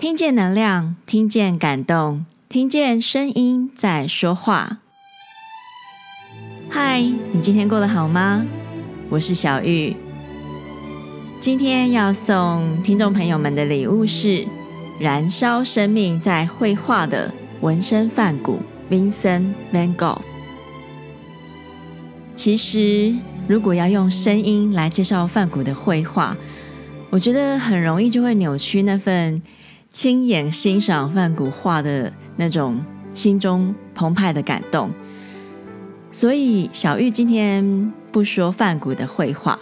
听见能量，听见感动，听见声音在说话。嗨，你今天过得好吗？我是小玉。今天要送听众朋友们的礼物是燃烧生命在绘画的纹身梵谷 Vincent Van Gogh。其实，如果要用声音来介绍梵谷的绘画，我觉得很容易就会扭曲那份。亲眼欣赏梵谷画的那种心中澎湃的感动，所以小玉今天不说梵谷的绘画，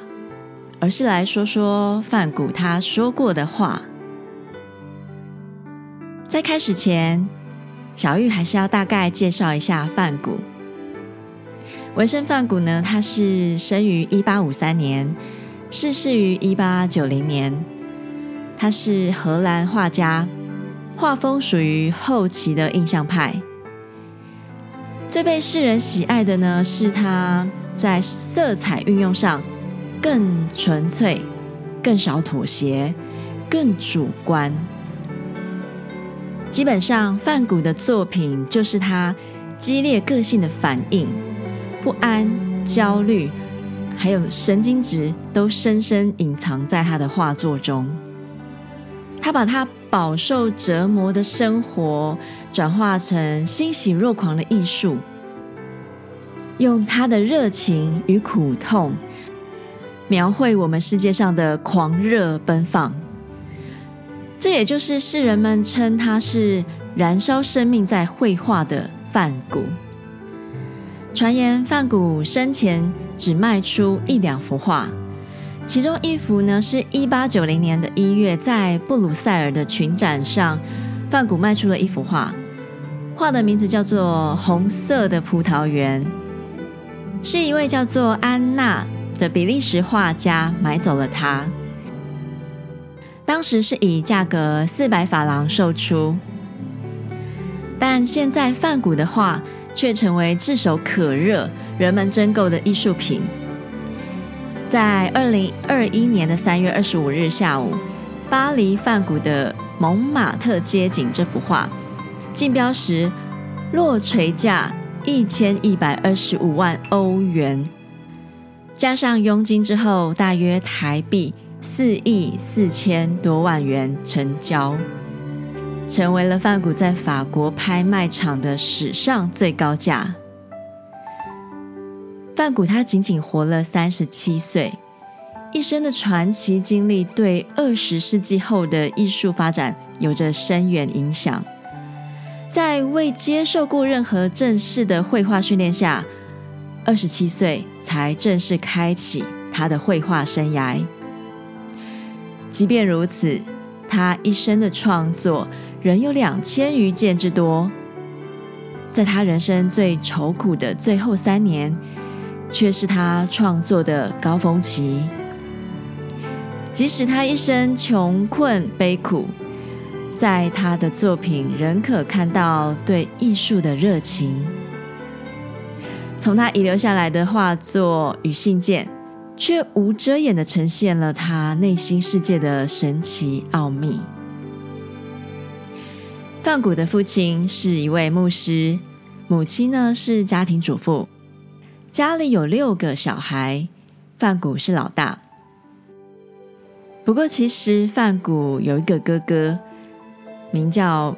而是来说说梵谷他说过的话。在开始前，小玉还是要大概介绍一下梵谷。纹身梵谷呢，他是生于一八五三年，逝世于一八九零年。他是荷兰画家，画风属于后期的印象派。最被世人喜爱的呢，是他在色彩运用上更纯粹、更少妥协、更主观。基本上，梵谷的作品就是他激烈个性的反应，不安、焦虑，还有神经质，都深深隐藏在他的画作中。他把他饱受折磨的生活转化成欣喜若狂的艺术，用他的热情与苦痛描绘我们世界上的狂热奔放。这也就是世人们称他是燃烧生命在绘画的梵谷。传言梵谷生前只卖出一两幅画。其中一幅呢，是一八九零年的一月，在布鲁塞尔的群展上，梵谷卖出了一幅画，画的名字叫做《红色的葡萄园》，是一位叫做安娜的比利时画家买走了它，当时是以价格四百法郎售出，但现在梵谷的画却成为炙手可热、人们争购的艺术品。在二零二一年的三月二十五日下午，巴黎梵谷的蒙马特街景这幅画竞标时落锤价一千一百二十五万欧元，加上佣金之后，大约台币四亿四千多万元成交，成为了梵谷在法国拍卖场的史上最高价。梵谷他仅仅活了三十七岁，一生的传奇经历对二十世纪后的艺术发展有着深远影响。在未接受过任何正式的绘画训练下，二十七岁才正式开启他的绘画生涯。即便如此，他一生的创作仍有两千余件之多。在他人生最愁苦的最后三年，却是他创作的高峰期。即使他一生穷困悲苦，在他的作品仍可看到对艺术的热情。从他遗留下来的画作与信件，却无遮掩地呈现了他内心世界的神奇奥秘。梵谷的父亲是一位牧师，母亲呢是家庭主妇。家里有六个小孩，范谷是老大。不过，其实范谷有一个哥哥，名叫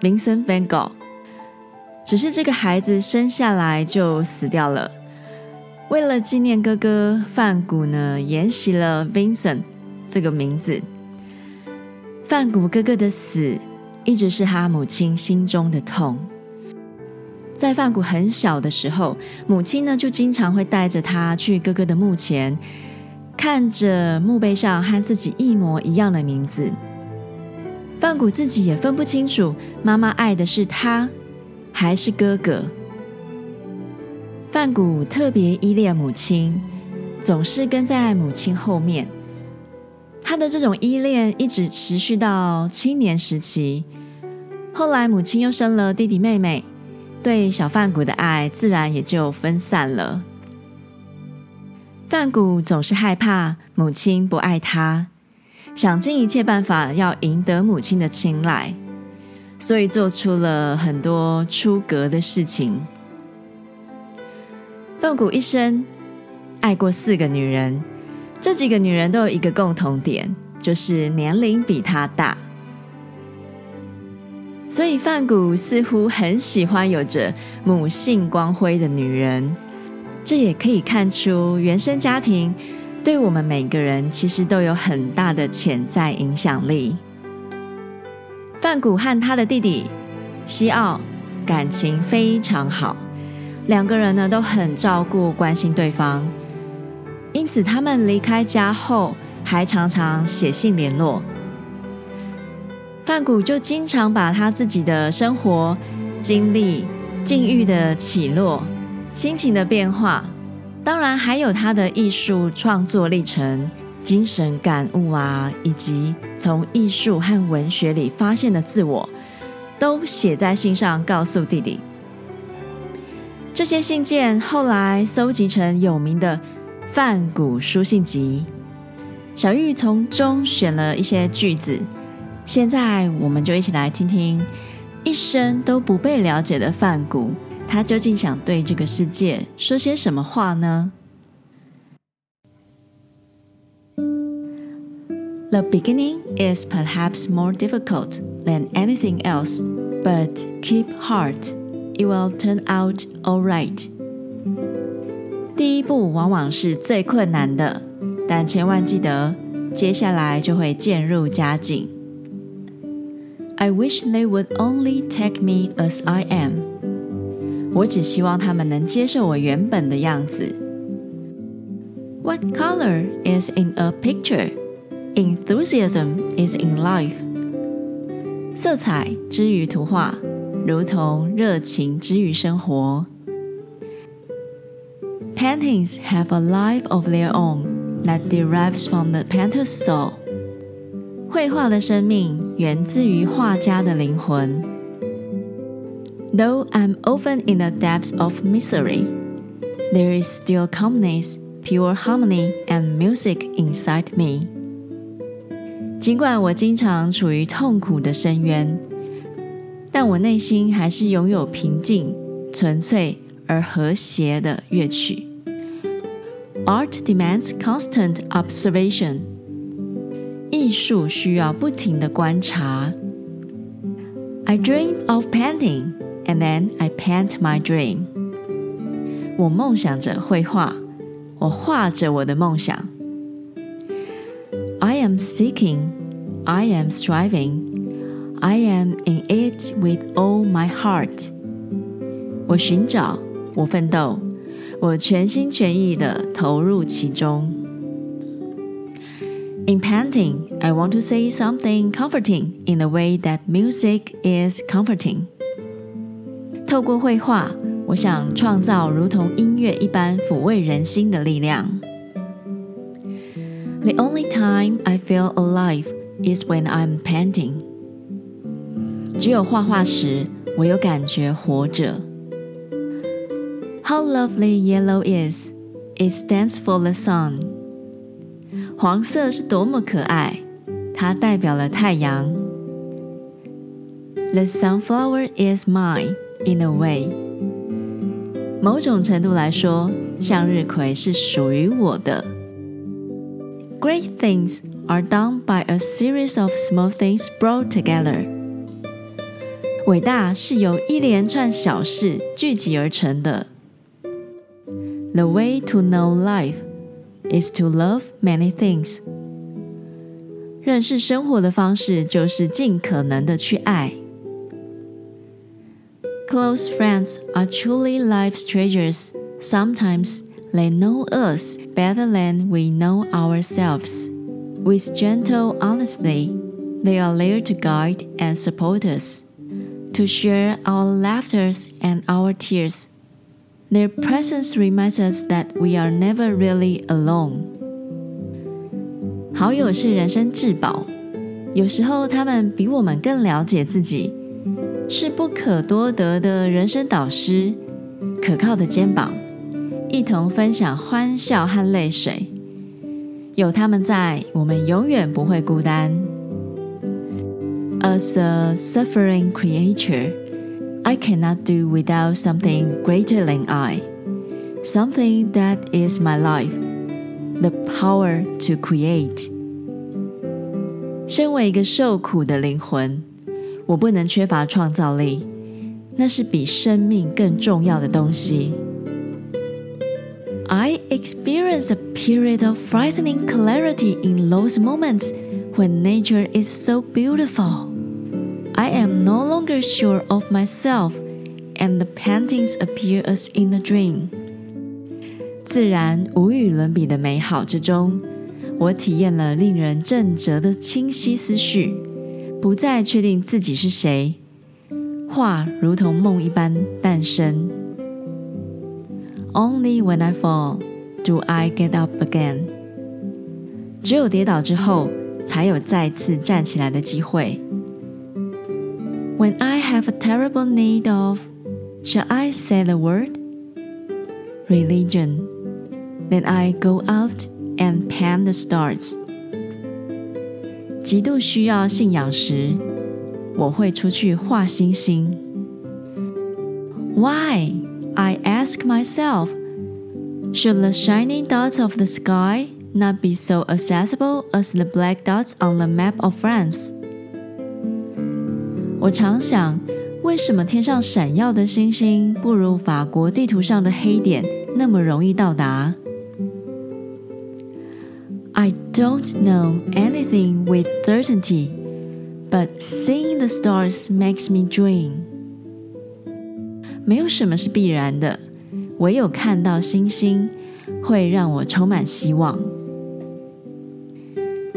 Vincent Van Gogh，只是这个孩子生下来就死掉了。为了纪念哥哥，范谷呢沿袭了 Vincent 这个名字。范谷哥哥的死一直是他母亲心中的痛。在范谷很小的时候，母亲呢就经常会带着他去哥哥的墓前，看着墓碑上和自己一模一样的名字。范谷自己也分不清楚妈妈爱的是他还是哥哥。范谷特别依恋母亲，总是跟在母亲后面。他的这种依恋一直持续到青年时期。后来母亲又生了弟弟妹妹。对小梵谷的爱自然也就分散了。梵谷总是害怕母亲不爱他，想尽一切办法要赢得母亲的青睐，所以做出了很多出格的事情。梵谷一生爱过四个女人，这几个女人都有一个共同点，就是年龄比他大。所以范谷似乎很喜欢有着母性光辉的女人，这也可以看出原生家庭对我们每个人其实都有很大的潜在影响力。范谷和他的弟弟西奥感情非常好。两个人呢都很照顾、关心对方，因此他们离开家后还常常写信联络。范谷就经常把他自己的生活经历、境遇的起落、心情的变化，当然还有他的艺术创作历程、精神感悟啊，以及从艺术和文学里发现的自我，都写在信上告诉弟弟。这些信件后来搜集成有名的《范谷书信集》，小玉从中选了一些句子。现在，我们就一起来听听一生都不被了解的梵谷，他究竟想对这个世界说些什么话呢？The beginning is perhaps more difficult than anything else, but keep heart. It will turn out all right. 第一步往往是最困难的，但千万记得，接下来就会渐入佳境。I wish they would only take me as I am. 我只希望他们能接受我原本的样子。What color is in a picture? Enthusiasm is in life. 色彩之于图画。如同热情之于生活，paintings have a life of their own that derives from the painter's soul。 绘画的生命源自于画家的灵魂。Though I'm often in the depths of misery, there is still calmness, pure harmony, and music inside me。尽管我经常处于痛苦的深渊。但我内心还是拥有平静、纯粹而和谐的乐曲。Art demands constant observation。 艺术需要不停的观察。I dream of painting, and then I paint my dream。我梦想着绘画，我画着我的梦想。I am seeking, I am striving。I am in it with all my heart。我寻找，我奋斗，我全心全意地投入其中。 In painting, I want to say something comforting in the way that music is comforting。透过绘画，我想创造如同音乐一般抚慰人心的力量。The only time I feel alive is when I'm painting。只有画画时，我有感觉活着。How lovely yellow is! It stands for the sun. 黄色是多么可爱，它代表了太阳。The sunflower is mine in a way. 某种程度来说，向日葵是属于我的。Great things are done by a series of small things brought together. 伟大是由一连串小事聚集而成的。The way to know life is to love many things。认识生活的方式就是尽可能的去爱。Close friends are truly life's treasures. Sometimes they know us better than we know ourselves. With gentle honesty, they are there to guide and support us. To share our laughters and our tears, Their presence reminds us that we are never really alone. 好友是人生至宝，有时候他们比我们更了解自己，是不可多得的人生导师，可靠的肩膀，一同分享欢笑和泪水，有他们在，我们永远不会孤单。As a suffering creature, I cannot do without something greater than I, something that is my life, the power to create. 身为一个受苦的灵魂，我不能缺乏创造力，那是比生命更重要的东西。I experience a period of frightening clarity in those moments when nature is so beautiful. I am no longer sure of myself, and the paintings appear as in a dream. 自然无与伦比的美好之中，我体验了令人震折的清晰思绪，不再确定自己是谁。画如同梦一般诞生。Only when I fall do I get up again。只有跌倒之后，才有再次站起来的机会。When I have a terrible need of, shall I say the word? Religion. Then I go out and paint the stars. 极度需要信仰时，我会出去画星星。Why? I ask myself, should the shining dots of the sky not be so accessible as the black dots on the map of France? 我常想，为什么天上闪耀的星星不如法国地图上的黑点那么容易到达？I don't know anything with certainty, but seeing the stars makes me dream. 没有什么是必然的，唯有看到星星，会让我充满希望。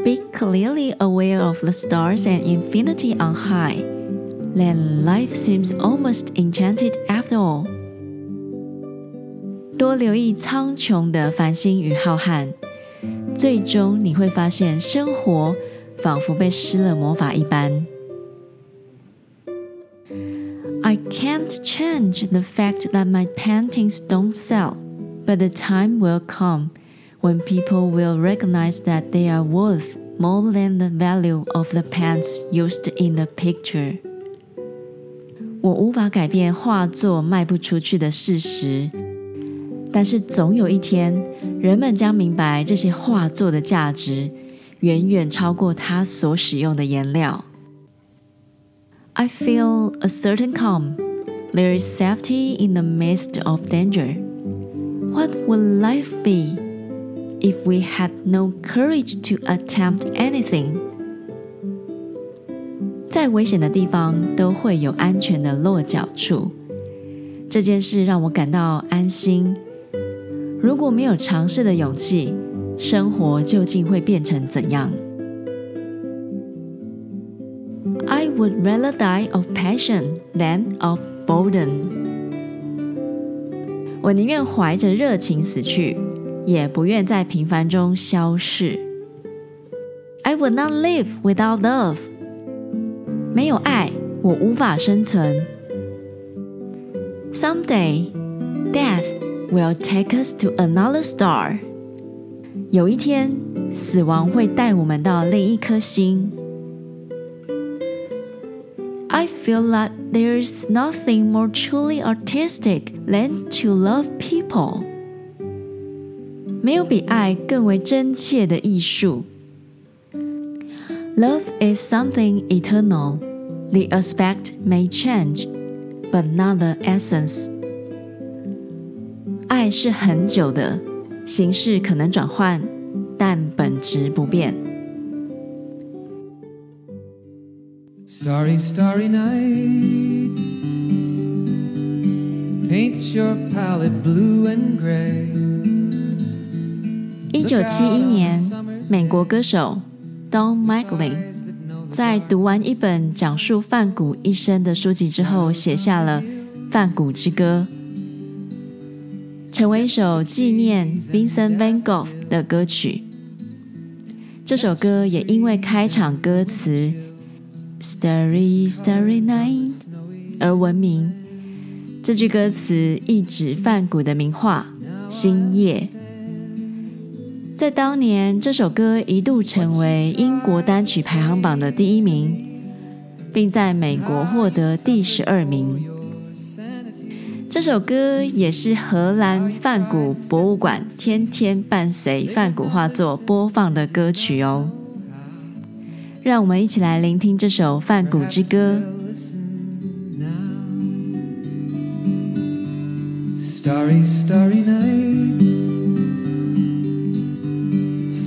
Be clearly aware of the stars and infinity on high, then life seems almost enchanted after all. 多留意苍穹的繁星与浩瀚，最终你会发现生活仿佛被施了魔法一般。I can't change the fact that my paintings don't sell, but the time will come when people will recognize that they are worth more than the value of the paints used in the picture. 我无法改变画作卖不出去的事实，但是总有一天，人们将明白这些画作的价值远远超过它所使用的颜料。I feel a certain calm. There is safety in the midst of danger. What would life be if we had no courage to attempt anything? 在危险的地方都会有安全的落脚处。这件事让我感到安心。如果没有尝试的勇气，生活究竟会变成怎样？I would rather die of passion than of boredom。我宁愿怀着热情死去，也不愿在平凡中消逝。I would not live without love。没有爱，我无法生存。Someday, death will take us to another star。有一天，死亡会带我们到另一颗星。I feel that there's nothing more truly artistic than to love people. 没有比爱更为真切的艺术。 Love is something eternal. The aspect may change, but not the essence. 爱是很久的，形式可能转换，但本质不变。Starry, starry night. Paint your palette blue and gray. 一九七一年，美国歌手 Don McLean 在读完一本讲述梵谷一生的书籍之后，写下了《梵谷之歌》，成为一首纪念 Vincent Van Gogh 的歌曲。这首歌也因为开场歌词。Starry, starry night，而闻名。这句歌词意指梵谷的名画《星夜》。在当年，这首歌一度成为英国单曲排行榜的第一名，并在美国获得第十二名。这首歌也是荷兰梵谷博物馆天天伴随梵谷画作播放的歌曲哦。让我们一起来聆听这首梵谷之歌。Starry, starry night.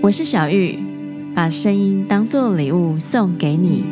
我是小玉，把声音当作礼物送给你。